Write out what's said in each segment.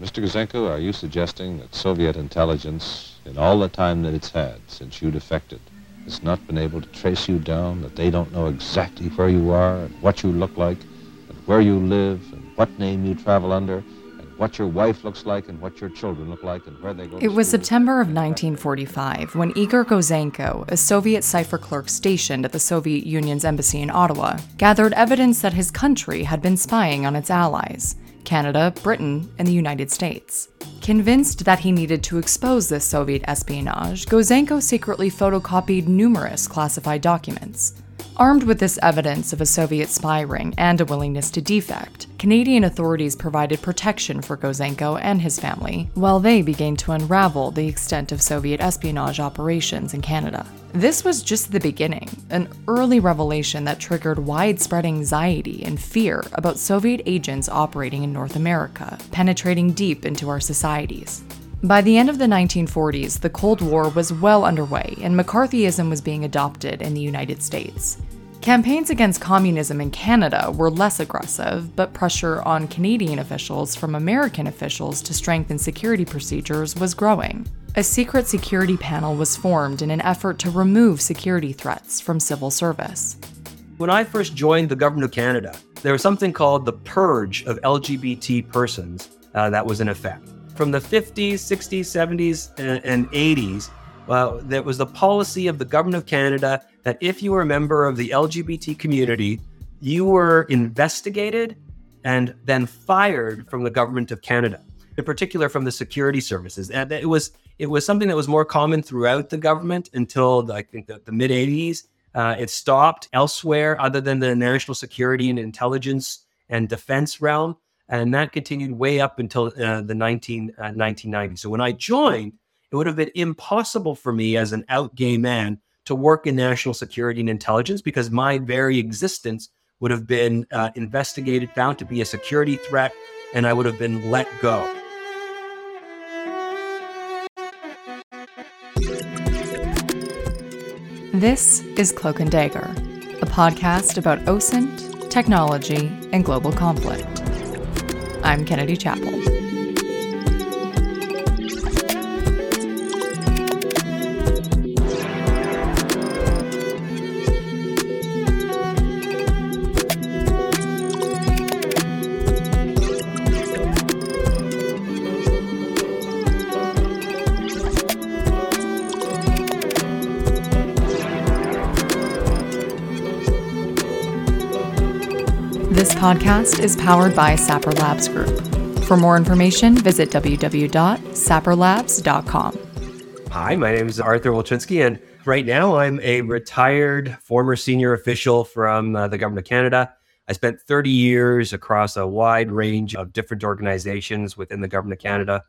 Mr. Gouzenko, are you suggesting that Soviet intelligence, in all the time that it's had since you defected, has not been able to trace you down, that they don't know exactly where you are and what you look like, and where you live, and what name you travel under, and what your wife looks like, and what your children look like, and where they go to It was? September of 1945 when Igor Gouzenko, a Soviet cipher clerk stationed at the Soviet Union's embassy in Ottawa, gathered evidence that his country had been spying on its allies Canada, Britain, and the United States. Convinced that he needed to expose this Soviet espionage, Gouzenko secretly photocopied numerous classified documents. Armed with this evidence of a Soviet spy ring and a willingness to defect, Canadian authorities provided protection for Gouzenko and his family, while they began to unravel the extent of Soviet espionage operations in Canada. This was just the beginning, an early revelation that triggered widespread anxiety and fear about Soviet agents operating in North America, penetrating deep into our societies. By the end of the 1940s, the Cold War was well underway and McCarthyism was being adopted in the United States. Campaigns against communism in Canada were less aggressive, but pressure on Canadian officials from American officials to strengthen security procedures was growing. A secret security panel was formed in an effort to remove security threats from civil service. When I first joined the government of Canada, there was something called the purge of LGBT persons uh, that was in effect. From the 50s, 60s, 70s, and, and 80s, well, there was the policy of the government of Canada that if you were a member of the LGBT community, you were investigated and then fired from the government of Canada, in particular from the security services. And it was it was something that was more common throughout the government until I think the, the mid 80s. Uh, it stopped elsewhere other than the national security and intelligence and defense realm. And that continued way up until uh, the 19, uh, 1990s. So when I joined, it would have been impossible for me as an out gay man to work in national security and intelligence because my very existence would have been uh, investigated, found to be a security threat, and I would have been let go. This is Cloak and Dagger, a podcast about OSINT, technology, and global conflict. I'm Kennedy Chappell. Podcast is powered by Sapper Labs Group. For more information, visit www.sapperlabs.com. Hi, my name is Artur Wilczynski, and right now I'm a retired former senior official from uh, the Government of Canada. I spent 30 years across a wide range of different organizations within the Government of Canada.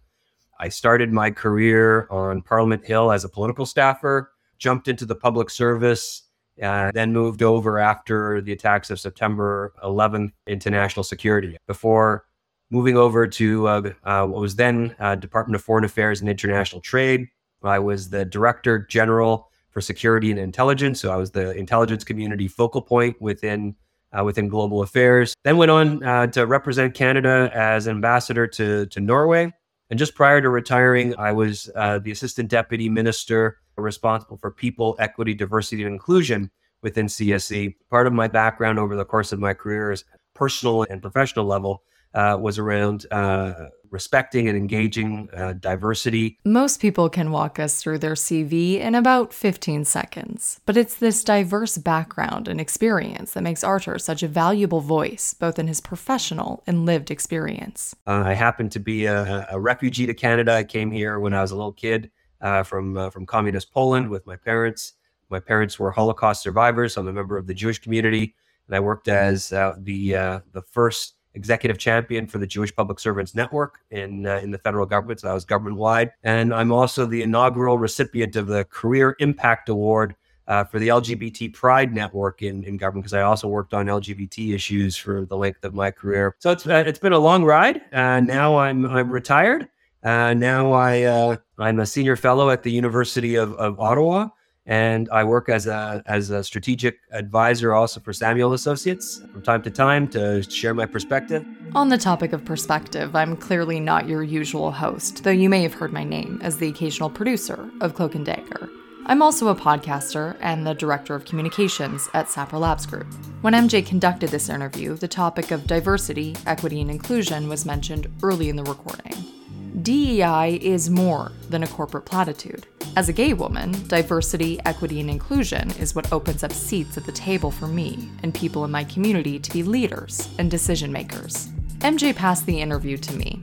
I started my career on Parliament Hill as a political staffer, jumped into the public service, uh, then moved over after the attacks of September 11th into national security before moving over to uh, uh, what was then uh, Department of Foreign Affairs and International Trade. I was the Director General for Security and Intelligence, so I was the intelligence community focal point within uh, within global affairs. Then went on uh, to represent Canada as ambassador to to Norway. And just prior to retiring, I was the Assistant Deputy Minister responsible for people, equity, diversity, and inclusion within CSE. Part of my background over the course of my career is personal and professional level uh, was around uh, respecting and engaging uh, diversity. Most people can walk us through their CV in about 15 seconds, but it's this diverse background and experience that makes Artur such a valuable voice, both in his professional and lived experience. Uh, I happen to be a, a, refugee to Canada. I came here when I was a little kid uh, from uh, from communist Poland with my parents. My parents were Holocaust survivors. I'm a member of the Jewish community, and I worked as uh, the uh, the first executive champion for the Jewish Public Servants Network in uh, in the federal government. So I was government wide, and I'm also the inaugural recipient of the Career Impact Award. Uh, for the LGBT Pride Network in, in government, because I also worked on LGBT issues for the length of my career. So it's uh, it's been a long ride. Uh, now I'm I'm retired. now I I'm a senior fellow at the University of, of Ottawa, and I work as a as a strategic advisor also for Samuel Associates from time to time to share my perspective. On the topic of perspective, I'm clearly not your usual host, though you may have heard my name as the occasional producer of Cloak and Dagger. I'm also a podcaster and the director of communications at Sapper Labs Group. When MJ conducted this interview, the topic of diversity, equity, and inclusion was mentioned early in the recording. DEI is more than a corporate platitude. As a gay woman, diversity, equity, and inclusion is what opens up seats at the table for me and people in my community to be leaders and decision makers. MJ passed the interview to me.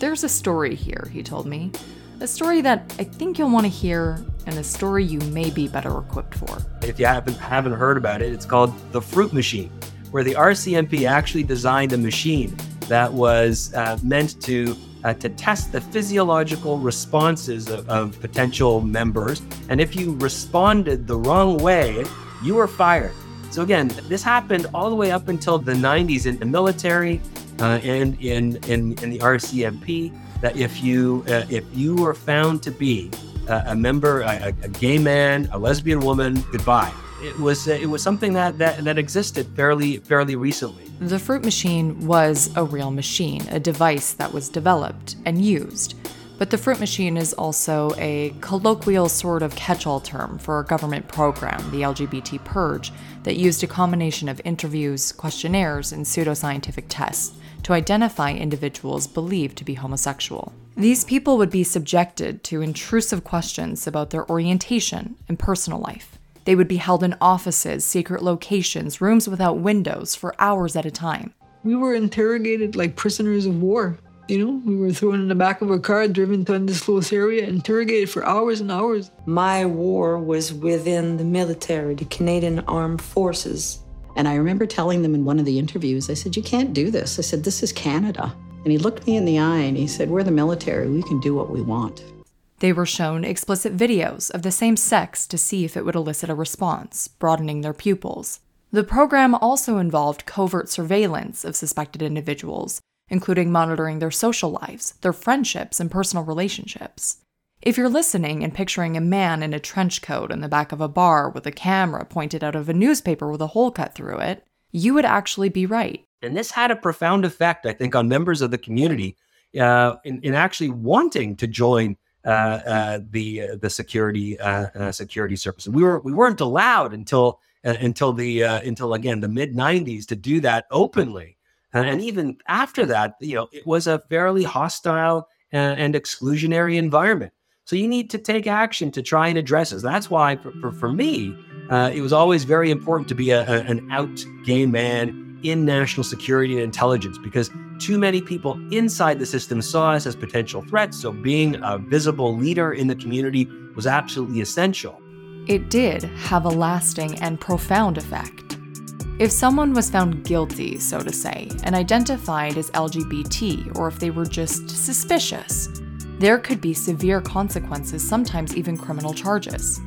There's a story here, he told me. A story that I think you'll want to hear, and a story you may be better equipped for. If you haven't, haven't heard about it, it's called the Fruit Machine, where the RCMP actually designed a machine that was uh, meant to uh, to test the physiological responses of, of, potential members. And if you responded the wrong way, you were fired. So again, this happened all the way up until the 90s in the military uh, and in, in, in the RCMP. That if you uh, if you were found to be a member, a, a gay man, a lesbian woman, goodbye it was it was something that, that that existed fairly fairly recently. The fruit machine was a real machine, a device that was developed and used. But the fruit machine is also a colloquial sort of catch all term for a government program, the LGBT Purge, that used a combination of interviews, questionnaires, and pseudoscientific tests to identify individuals believed to be homosexual. These people would be subjected to intrusive questions about their orientation and personal life. They would be held in offices, secret locations, rooms without windows for hours at a time. We were interrogated like prisoners of war. You know, we were thrown in the back of a car, driven to an undisclosed area, interrogated for hours and hours. My war was within the military, the Canadian Armed Forces. And I remember telling them in one of the interviews, I said, You can't do this. I said, This is Canada. And he looked me in the eye and he said, We're the military. We can do what we want. They were shown explicit videos of the same sex to see if it would elicit a response, broadening their pupils. The program also involved covert surveillance of suspected individuals, including monitoring their social lives, their friendships, and personal relationships. If you're listening and picturing a man in a trench coat in the back of a bar with a camera pointed out of a newspaper with a hole cut through it, you would actually be right. And this had a profound effect, I think, on members of the community uh, in, in actually wanting to join Uh, uh, the uh, the security uh, security services. We were we weren't allowed until until the until again the mid '90s to do that openly, and even after that, you know, it was a fairly hostile and exclusionary environment. So you need to take action to try and address this. That's why, for, for, for me, uh, it was always very important to be a, a, an out gay man in national security and intelligence because too many people inside the system saw us as potential threats. So being a visible leader in the community was absolutely essential. It did have a lasting and profound effect. If someone was found guilty, so to say, and identified as LGBT, or if they were just suspicious, there could be severe consequences, sometimes even criminal charges.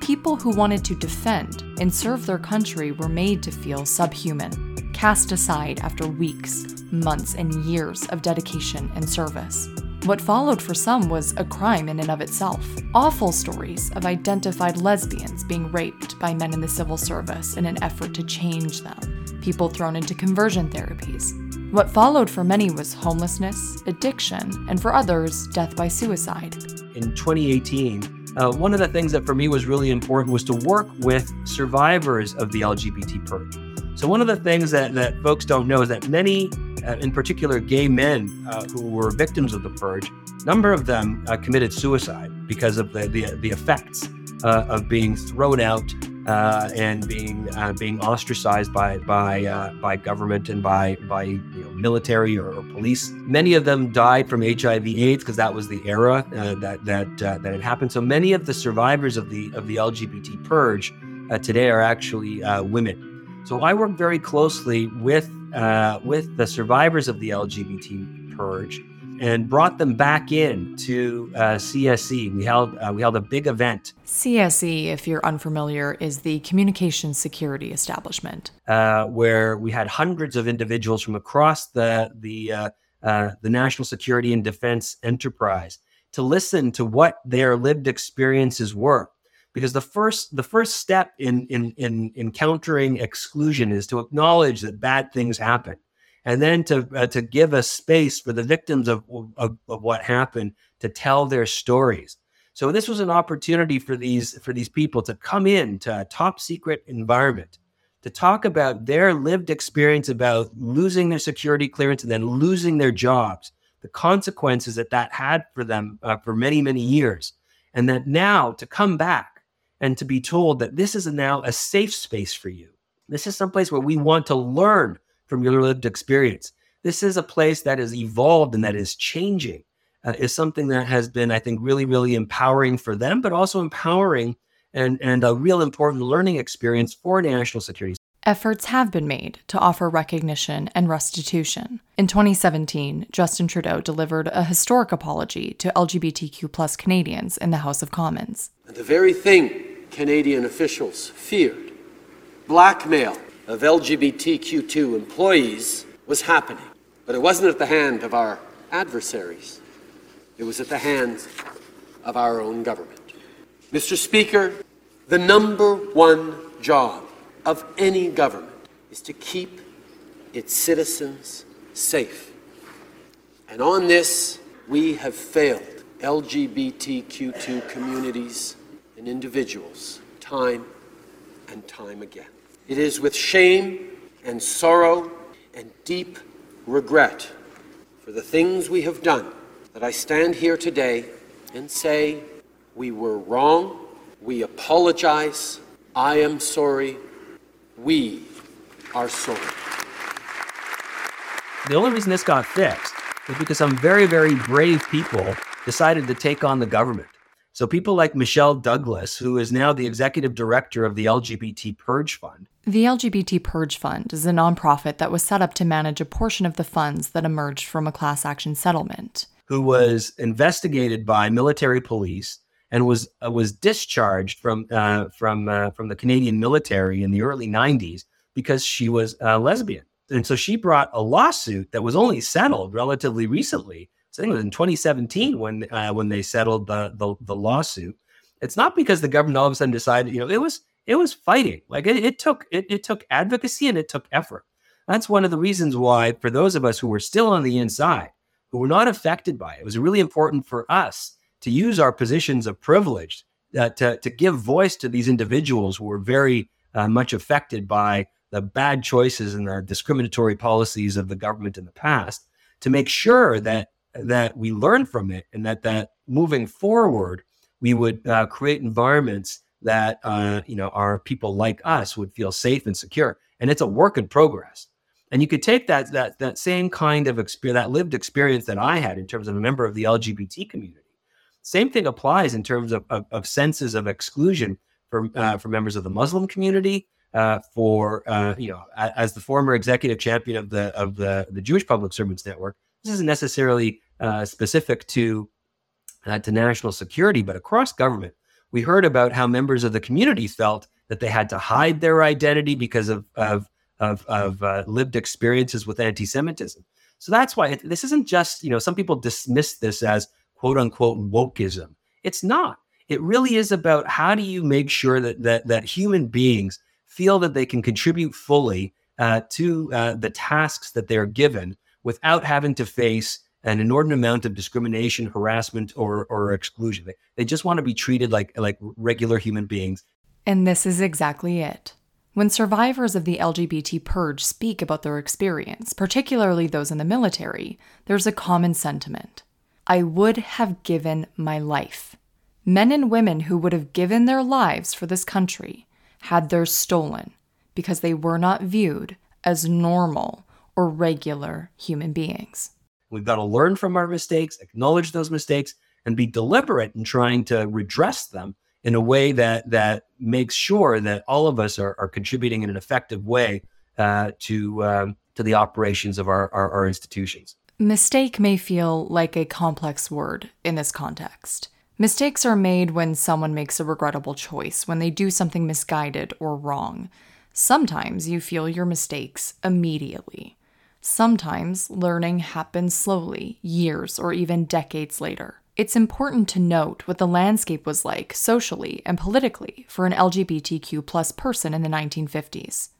People who wanted to defend and serve their country were made to feel subhuman cast aside after weeks, months, and years of dedication and service. What followed for some was a crime in and of itself. Awful stories of identified lesbians being raped by men in the civil service in an effort to change them, people thrown into conversion therapies. What followed for many was homelessness, addiction, and for others, death by suicide. In 2018, uh, one of the things that for me was really important was to work with survivors of the LGBT purge. So, one of the things that, that folks don't know is that many, uh, in particular gay men uh, who were victims of the purge, a number of them uh, committed suicide because of the, the, the effects uh, of being thrown out uh, and being uh, being ostracized by by by government and by by you know, military or, or, police. Many of them died from HIV/AIDS because that was the era that that that had happened. So many of the survivors of the of the LGBT purge today are actually women. So I work very closely with uh, with the survivors of the LGBT purge and brought them back in to uh, CSE. We held uh, we held a big event. CSE, if you're unfamiliar, is the Communications Security Establishment, uh, where we had hundreds of individuals from across the the uh, uh, the national security and defense enterprise to listen to what their lived experiences were because the first the first step in in in encountering exclusion is to acknowledge that bad things happen. And then to uh, to give a space for the victims of, of, of what happened to tell their stories. So this was an opportunity for these for these people to come in to a top secret environment to talk about their lived experience about losing their security clearance and then losing their jobs the consequences that that had for them uh, for many many years. And that now to come back and to be told that this is now a safe space for you. This is someplace where we want to learn from your lived experience. This is a place that is evolved and that is changing. Uh, is something that has been, I think, really, really empowering for them, but also empowering and, and a real important learning experience for national security. Efforts have been made to offer recognition and restitution. In 2017, Justin Trudeau delivered a historic apology to LGBTQ Canadians in the House of Commons. The very thing Canadian officials feared. Blackmail of LGBTQ2 employees was happening, but it wasn't at the hand of our adversaries. It was at the hands of our own government. Mr. Speaker, the number one job of any government is to keep its citizens safe. And on this, we have failed LGBTQ2 communities and individuals time and time again. It is with shame and sorrow and deep regret for the things we have done that I stand here today and say we were wrong, we apologize, I am sorry, we are sorry. The only reason this got fixed is because some very, very brave people decided to take on the government. So people like Michelle Douglas, who is now the executive director of the LGBT Purge Fund. The LGBT Purge Fund is a nonprofit that was set up to manage a portion of the funds that emerged from a class action settlement. Who was investigated by military police and was uh, was discharged from uh, from uh, from the Canadian military in the early '90s because she was a lesbian, and so she brought a lawsuit that was only settled relatively recently I think it was in 2017 when uh, when they settled the, the, the lawsuit. It's not because the government all of a sudden decided, you know, it was it was fighting. Like it, it took it, it took advocacy and it took effort. That's one of the reasons why, for those of us who were still on the inside, who were not affected by it, it was really important for us to use our positions of privilege uh, to, to give voice to these individuals who were very uh, much affected by the bad choices and the discriminatory policies of the government in the past, to make sure that that we learn from it and that that moving forward we would uh, create environments that uh, you know our people like us would feel safe and secure. And it's a work in progress. And you could take that that that same kind of experience that lived experience that i had in terms of a member of the lgbt community. Same thing applies in terms of, of, of senses of exclusion for, uh, for members of the muslim community uh, for uh, you know as the former executive champion of the of the the jewish public servants network this isn't necessarily uh, specific to uh, to national security, but across government. We heard about how members of the community felt that they had to hide their identity because of of of, of uh, lived experiences with anti-Semitism. So that's why it, this isn't just you know some people dismiss this as quote unquote wokeism. It's not. It really is about how do you make sure that that that human beings feel that they can contribute fully uh, to uh, the tasks that they're given without having to face an inordinate amount of discrimination, harassment, or, or exclusion. They, they just want to be treated like, like regular human beings. And this is exactly it. When survivors of the LGBT purge speak about their experience, particularly those in the military, there's a common sentiment I would have given my life. Men and women who would have given their lives for this country had theirs stolen because they were not viewed as normal or regular human beings. We've got to learn from our mistakes, acknowledge those mistakes, and be deliberate in trying to redress them in a way that that makes sure that all of us are, are contributing in an effective way uh, to um, to the operations of our, our, our institutions. Mistake may feel like a complex word in this context. Mistakes are made when someone makes a regrettable choice, when they do something misguided or wrong. Sometimes you feel your mistakes immediately. Sometimes learning happens slowly, years or even decades later. It's important to note what the landscape was like socially and politically for an LGBTQ plus person in the 1950s.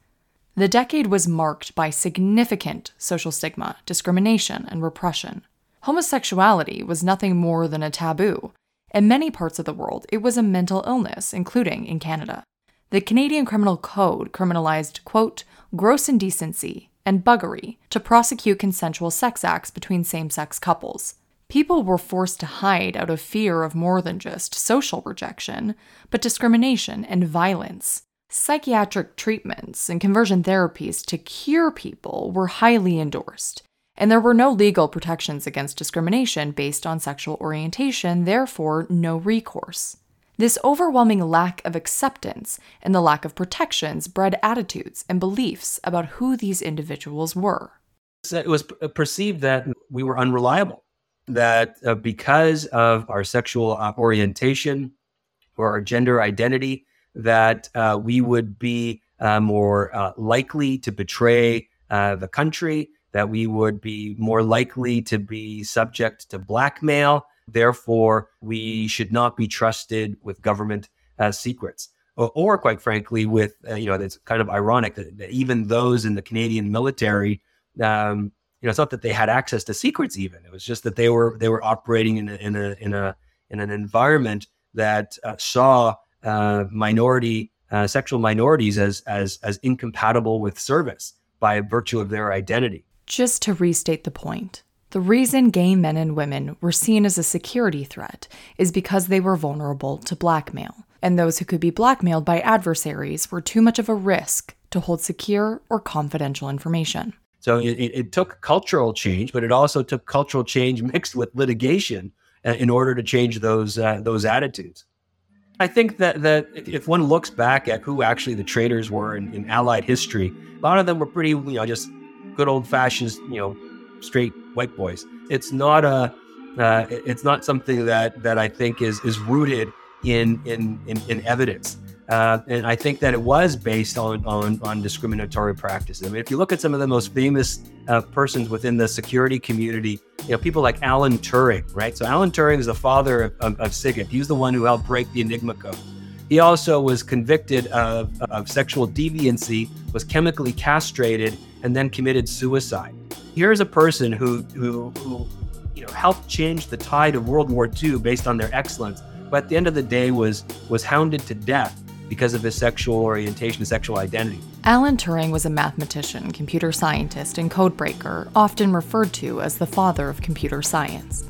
The decade was marked by significant social stigma, discrimination, and repression. Homosexuality was nothing more than a taboo. In many parts of the world, it was a mental illness, including in Canada. The Canadian Criminal Code criminalized, quote, gross indecency, and buggery to prosecute consensual sex acts between same sex couples. People were forced to hide out of fear of more than just social rejection, but discrimination and violence. Psychiatric treatments and conversion therapies to cure people were highly endorsed, and there were no legal protections against discrimination based on sexual orientation, therefore, no recourse. This overwhelming lack of acceptance and the lack of protections bred attitudes and beliefs about who these individuals were. It was perceived that we were unreliable, that uh, because of our sexual uh, orientation or our gender identity, that uh, we would be uh, more uh, likely to betray uh, the country, that we would be more likely to be subject to blackmail, Therefore, we should not be trusted with government uh, secrets. Or, or, quite frankly, with, uh, you know, it's kind of ironic that, that, even those in the Canadian military, um, you know, it's not that they had access to secrets even. It was just that they were they were operating in a, in a, in, a, in an environment that uh, saw uh, minority uh, sexual minorities as as as incompatible with service by virtue of their identity. Just to restate the point, the reason gay men and women were seen as a security threat is because they were vulnerable to blackmail, and those who could be blackmailed by adversaries were too much of a risk to hold secure or confidential information. So it, it took cultural change, but it also took cultural change mixed with litigation uh, in order to change those uh, those attitudes. I think that that if one looks back at who actually the traitors were in, in Allied history, a lot of them were pretty, you know, just good old fashioned, you know, straight white boys. It's not a uh, it's not something that that I think is is rooted in in in, in evidence. Uh, and I think that it was based on, on on discriminatory practices. I mean, if you look at some of the most famous uh, persons within the security community, you know, people like Alan Turing, right? So Alan Turing is the father of, of, of SIGINT. He was the one who helped break the Enigma code. He also was convicted of, of sexual deviancy, was chemically castrated, and then committed suicide here's a person who who who you know helped change the tide of World War II based on their excellence, but at the end of the day was was hounded to death because of his sexual orientation, and sexual identity. Alan Turing was a mathematician, computer scientist, and codebreaker, often referred to as the father of computer science.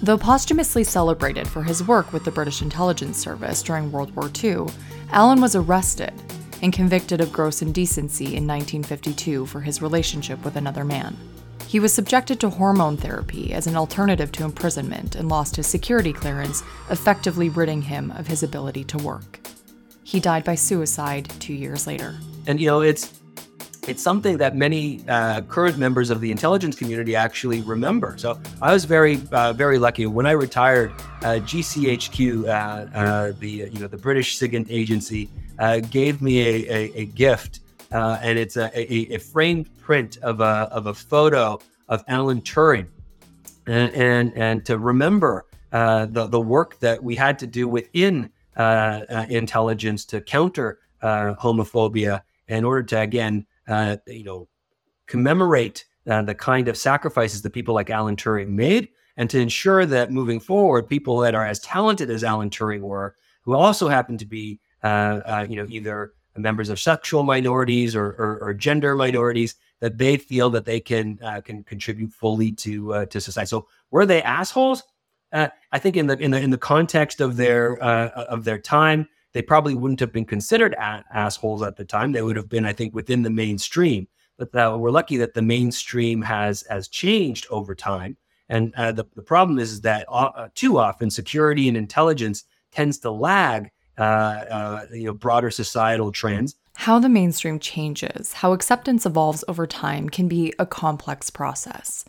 Though posthumously celebrated for his work with the British intelligence service during World War II, Alan was arrested and convicted of gross indecency in 1952 for his relationship with another man. He was subjected to hormone therapy as an alternative to imprisonment and lost his security clearance, effectively ridding him of his ability to work. He died by suicide two years later. And you know, it's it's something that many uh, current members of the intelligence community actually remember. So I was very, uh, very lucky when I retired. Uh, GCHQ, uh, uh, the you know the British SIGINT agency, uh, gave me a, a, a gift uh, and it's a, a, a, framed print of a, of a photo of Alan Turing. And, and, and to remember uh, the, the work that we had to do within uh, uh intelligence to counter uh, homophobia in order to, again, uh, you know, commemorate the kind of sacrifices that people like Alan Turing made and to ensure that moving forward, people that are as talented as Alan Turing were, who also happen to be, you know, either members of sexual minorities or, or, or gender minorities that they feel that they can uh, can contribute fully to uh, to society. So were they assholes? Uh, I think in the in the in the context of their uh, of their time, they probably wouldn't have been considered a- assholes at the time. They would have been, I think, within the mainstream. But uh, we're lucky that the mainstream has has changed over time. And uh, the the problem is that too often security and intelligence tends to lag uh, uh, you know, broader societal trends. How the mainstream changes, how acceptance evolves over time, can be a complex process.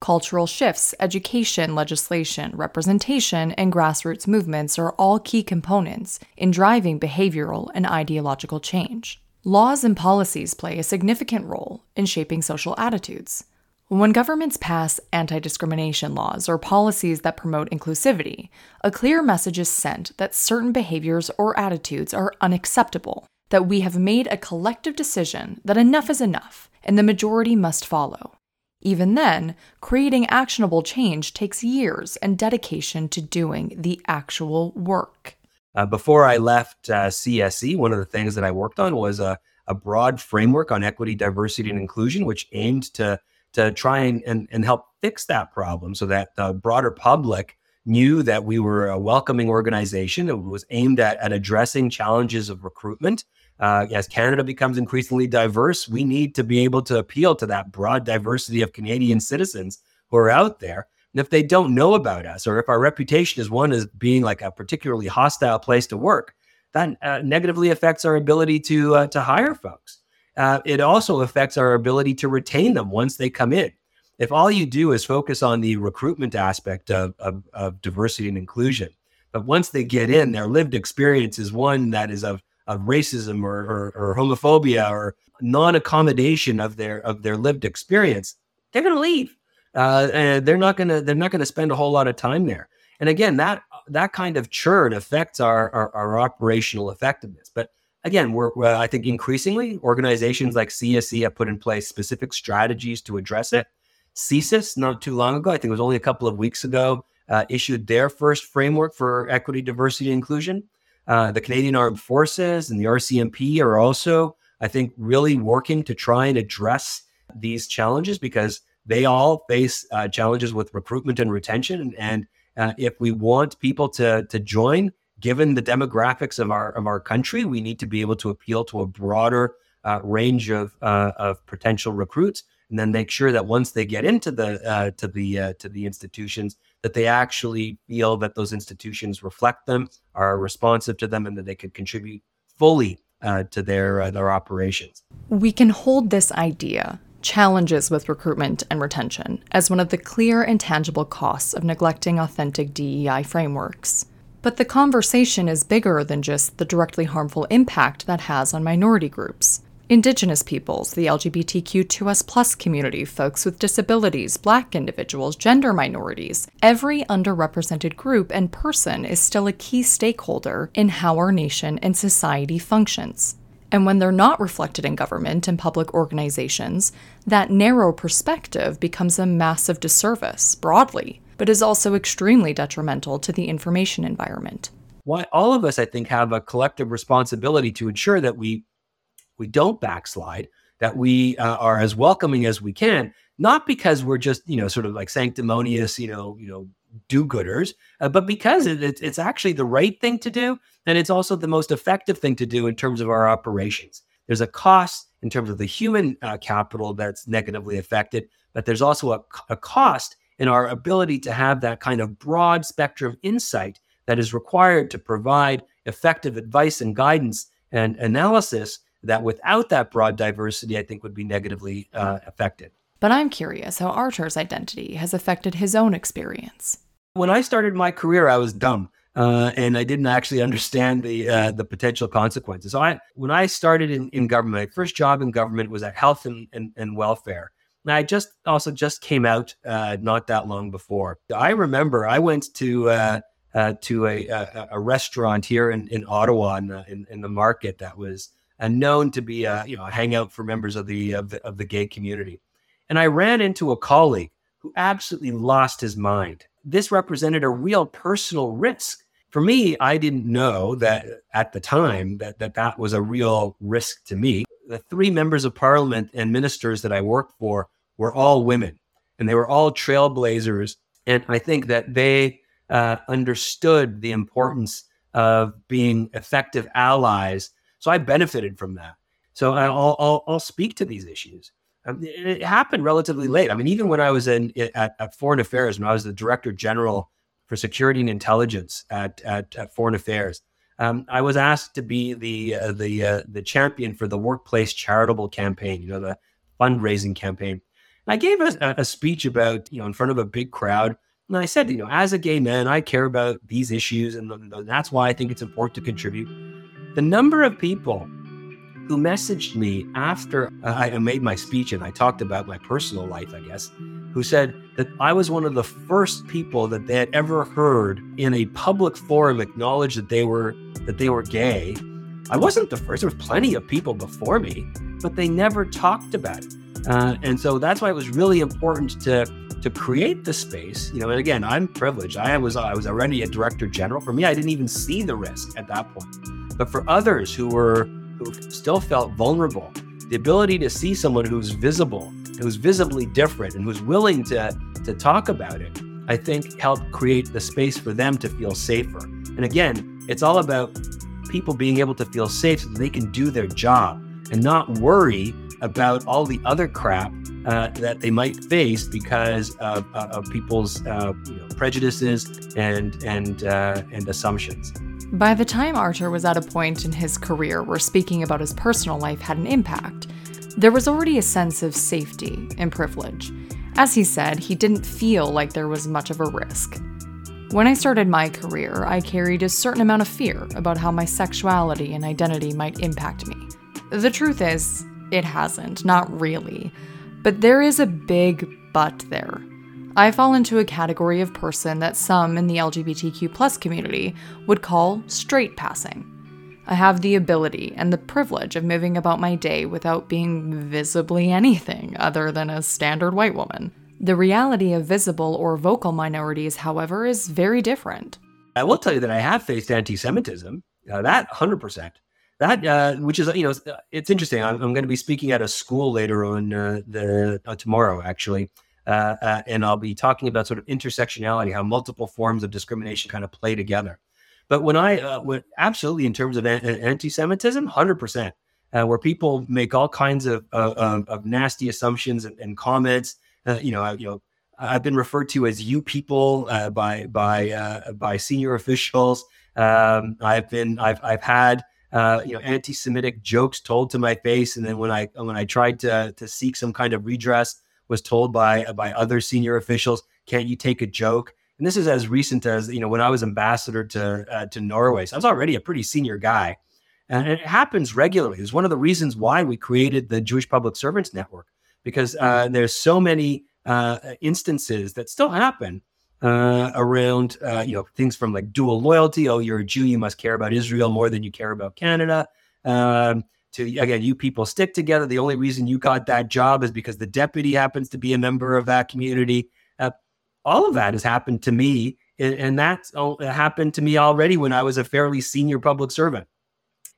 Cultural shifts, education, legislation, representation, and grassroots movements are all key components in driving behavioral and ideological change. Laws and policies play a significant role in shaping social attitudes. When governments pass anti discrimination laws or policies that promote inclusivity, a clear message is sent that certain behaviors or attitudes are unacceptable, that we have made a collective decision that enough is enough and the majority must follow. Even then, creating actionable change takes years and dedication to doing the actual work. Uh, before I left uh, CSE, one of the things that I worked on was a, a broad framework on equity, diversity, and inclusion, which aimed to to try and, and, and help fix that problem so that the broader public knew that we were a welcoming organization that was aimed at, at addressing challenges of recruitment. Uh, as Canada becomes increasingly diverse, we need to be able to appeal to that broad diversity of Canadian citizens who are out there. And if they don't know about us, or if our reputation is one as being like a particularly hostile place to work, that uh, negatively affects our ability to uh, to hire folks uh, it also affects our ability to retain them once they come in. If all you do is focus on the recruitment aspect of, of, of diversity and inclusion, but once they get in, their lived experience is one that is of, of racism or, or, or homophobia or non-accommodation of their of their lived experience, they're going to leave, uh, and they're not going to they're not going to spend a whole lot of time there. And again, that that kind of churn affects our, our, our operational effectiveness. But again, we're, I think increasingly organizations like CSE have put in place specific strategies to address it. CSIS, not too long ago, I think it was only a couple of weeks ago, uh, issued their first framework for equity, diversity, inclusion. Uh, the Canadian Armed Forces and the RCMP are also, I think, really working to try and address these challenges because they all face uh, challenges with recruitment and retention. And uh, if we want people to to join, given the demographics of our of our country, we need to be able to appeal to a broader uh, range of uh, of potential recruits, and then make sure that once they get into the uh, to the uh, to the institutions, that they actually feel that those institutions reflect them, are responsive to them, and that they could contribute fully uh, to their uh, their operations. We can hold this idea. Challenges with recruitment and retention as one of the clear and tangible costs of neglecting authentic DEI frameworks. But the conversation is bigger than just the directly harmful impact that has on minority groups. Indigenous peoples, the LGBTQ2S community, folks with disabilities, black individuals, gender minorities, every underrepresented group and person is still a key stakeholder in how our nation and society functions. And when they're not reflected in government and public organizations, that narrow perspective becomes a massive disservice broadly but is also extremely detrimental to the information environment. Why all of us, I think, have a collective responsibility to ensure that we we don't backslide, that we uh, are as welcoming as we can, not because we're just you know sort of like sanctimonious, you know, you know, do-gooders, uh, but because it, it, it's actually the right thing to do, and it's also the most effective thing to do in terms of our operations. There's a cost in terms of the human uh, capital that's negatively affected, but there's also a, a cost in our ability to have that kind of broad spectrum of insight that is required to provide effective advice and guidance and analysis that without that broad diversity, I think would be negatively uh, affected. But I'm curious how Artur's identity has affected his own experience. When I started my career, I was dumb. Uh, and I didn't actually understand the uh, the potential consequences. So I, when I started in, in government, my first job in government was at health and, and, and welfare, and I just also just came out uh, not that long before. I remember I went to uh, uh, to a, a, a, restaurant here in, in Ottawa in the, in, in the market that was uh, known to be a you know a hangout for members of the, of the of the gay community, and I ran into a colleague who absolutely lost his mind. This represented a real personal risk for me. I didn't know that at the time that that that was a real risk to me. The three members of parliament and ministers that I worked for were all women and they were all trailblazers. And I think that they uh, understood the importance of being effective allies. So I benefited from that. So I'll, I'll, I'll speak to these issues. Um, it happened relatively late. I mean, even when I was in at, at, Foreign Affairs, when I was the Director General for Security and Intelligence at, at, at Foreign Affairs, um, I was asked to be the uh, the uh, the champion for the workplace charitable campaign. You know, the fundraising campaign. And I gave a, a speech about, you know, in front of a big crowd. And I said, you know, as a gay man, I care about these issues. And that's why I think it's important to contribute. The number of people who messaged me after uh, I made my speech and I talked about my personal life, I guess, who said that I was one of the first people that they had ever heard in a public forum acknowledge that they were that they were gay. I wasn't the first. There was plenty of people before me, but they never talked about it. Uh, and so that's why it was really important to to create the space. You know, and again, I'm privileged. I was I was already a director general. For me, I didn't even see the risk at that point. But for others who were who still felt vulnerable, the ability to see someone who's visible, who's visibly different, and who's willing to, to talk about it, I think helped create the space for them to feel safer. And again, it's all about people being able to feel safe so they can do their job and not worry about all the other crap uh, that they might face because of, of people's uh, you know, prejudices and and uh, and assumptions. By the time Artur was at a point in his career where speaking about his personal life had an impact, there was already a sense of safety and privilege. As he said, he didn't feel like there was much of a risk. When I started my career, I carried a certain amount of fear about how my sexuality and identity might impact me. The truth is, it hasn't, not really. But there is a big but there. I fall into a category of person that some in the LGBTQ plus community would call straight passing. I have the ability and the privilege of moving about my day without being visibly anything other than a standard white woman. The reality of visible or vocal minorities, however, is very different. I will tell you that I have faced anti Semitism, uh, that 100%. That, uh, which is, you know, it's interesting. I'm, I'm, going to be speaking at a school later on uh, the uh, tomorrow, actually. Uh, uh, and I'll be talking about sort of intersectionality, how multiple forms of discrimination kind of play together. But when I, uh, when, absolutely in terms of an- anti-Semitism, hundred percent, uh, where people make all kinds of of, of nasty assumptions and, and comments. Uh, you know, you know, I've been referred to as "you people" uh, by by by senior officials. Um, I've been, I've I've had. you know, anti-Semitic jokes told to my face, and then when I when I tried to to seek some kind of redress, was told by by other senior officials, "Can't you take a joke?" And this is as recent as you know when I was ambassador to uh, to Norway. So I was already a pretty senior guy, and it happens regularly. It's one of the reasons why we created the Jewish Public Servants Network because uh, there's so many uh, instances that still happen uh, around uh, you know things from like dual loyalty. Oh, you're a Jew, you must care about Israel more than you care about Canada. Um, to again, you people stick together. The only reason you got that job is because the deputy happens to be a member of that community. Uh, all of that has happened to me, and, and that happened to me already when I was a fairly senior public servant.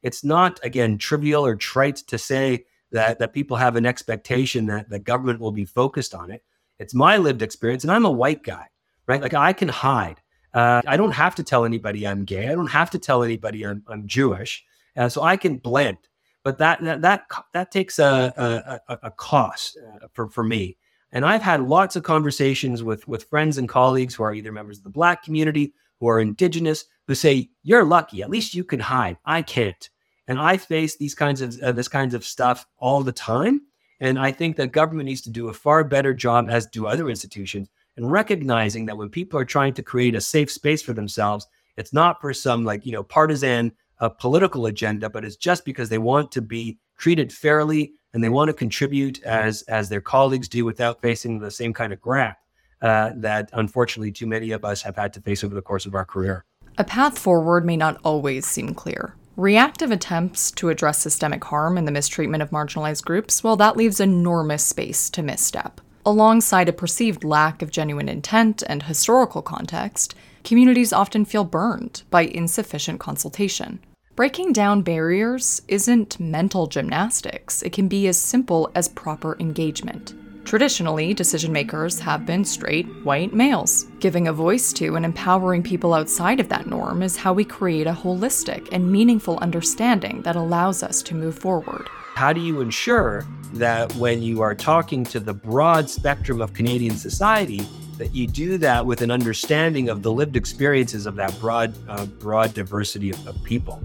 It's not again trivial or trite to say that that people have an expectation that the government will be focused on it. It's my lived experience, and I'm a white guy, right? Like I can hide. Uh, I don't have to tell anybody I'm gay. I don't have to tell anybody I'm, I'm Jewish. Uh, so I can blend but that that that, that takes a, a, a cost uh, for, for me. And I've had lots of conversations with with friends and colleagues who are either members of the Black community, who are Indigenous, who say, "You're lucky. At least you can hide. I can't." And I face these kinds of uh, this kinds of stuff all the time. And I think that government needs to do a far better job, as do other institutions, in recognizing that when people are trying to create a safe space for themselves, it's not for some like you know partisan a political agenda, but it's just because they want to be treated fairly and they want to contribute as as their colleagues do without facing the same kind of crap uh, that unfortunately too many of us have had to face over the course of our career. A path forward may not always seem clear. Reactive attempts to address systemic harm and the mistreatment of marginalized groups, well, that leaves enormous space to misstep. Alongside a perceived lack of genuine intent and historical context, communities often feel burned by insufficient consultation. Breaking down barriers isn't mental gymnastics, it can be as simple as proper engagement. Traditionally, decision makers have been straight, white males. Giving a voice to and empowering people outside of that norm is how we create a holistic and meaningful understanding that allows us to move forward. How do you ensure that when you are talking to the broad spectrum of Canadian society, that you do that with an understanding of the lived experiences of that broad, uh, broad diversity of, of people.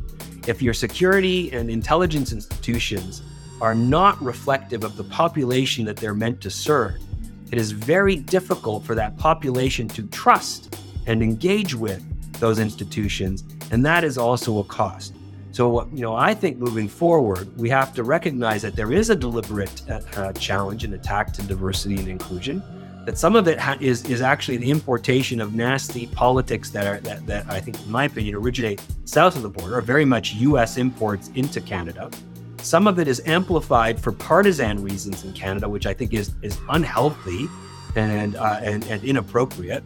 If your security and intelligence institutions are not reflective of the population that they're meant to serve, it is very difficult for that population to trust and engage with those institutions, and that is also a cost. So, you know, I think moving forward, we have to recognize that there is a deliberate uh, uh challenge and attack to diversity and inclusion. That some of it ha- is is actually the importation of nasty politics that are that, that I think, in my opinion, originate south of the border, very much U.S. imports into Canada. Some of it is amplified for partisan reasons in Canada, which I think is is unhealthy and uh, and, and inappropriate.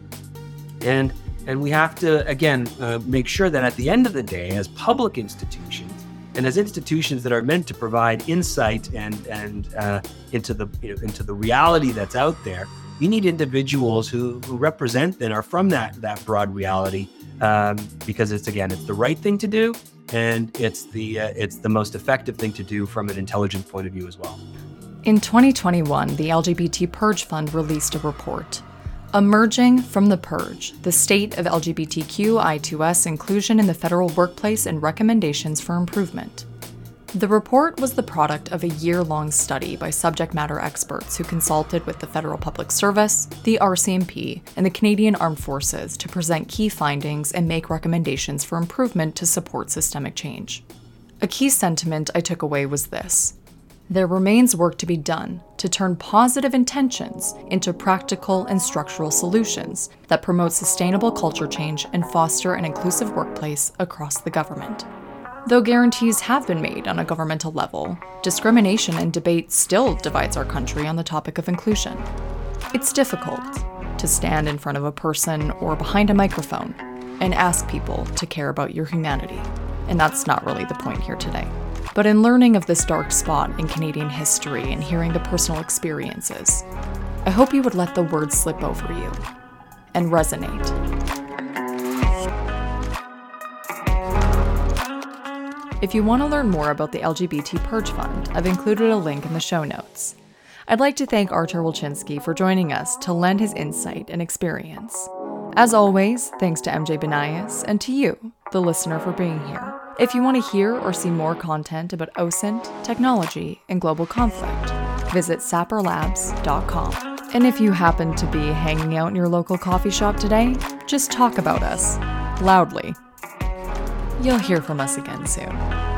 And and we have to, again, uh, make sure that at the end of the day, as public institutions and as institutions that are meant to provide insight and, and uh, into, the, you know, into the reality that's out there, we need individuals who, who represent and are from that, that broad reality um, because it's, again, it's the right thing to do and it's the, uh, it's the most effective thing to do from an intelligence point of view as well. In 2021, the LGBT Purge Fund released a report Emerging from the Purge The State of LGBTQ I2S Inclusion in the Federal Workplace and Recommendations for Improvement. The report was the product of a year long study by subject matter experts who consulted with the Federal Public Service, the RCMP, and the Canadian Armed Forces to present key findings and make recommendations for improvement to support systemic change. A key sentiment I took away was this there remains work to be done to turn positive intentions into practical and structural solutions that promote sustainable culture change and foster an inclusive workplace across the government. Though guarantees have been made on a governmental level, discrimination and debate still divides our country on the topic of inclusion. It's difficult to stand in front of a person or behind a microphone and ask people to care about your humanity. And that's not really the point here today. But in learning of this dark spot in Canadian history and hearing the personal experiences, I hope you would let the words slip over you and resonate. If you want to learn more about the LGBT Purge Fund, I've included a link in the show notes. I'd like to thank Artur Wilczynski for joining us to lend his insight and experience. As always, thanks to MJ Banias and to you, the listener, for being here. If you want to hear or see more content about OSINT, technology, and global conflict, visit sapperlabs.com. And if you happen to be hanging out in your local coffee shop today, just talk about us loudly. You'll hear from us again soon.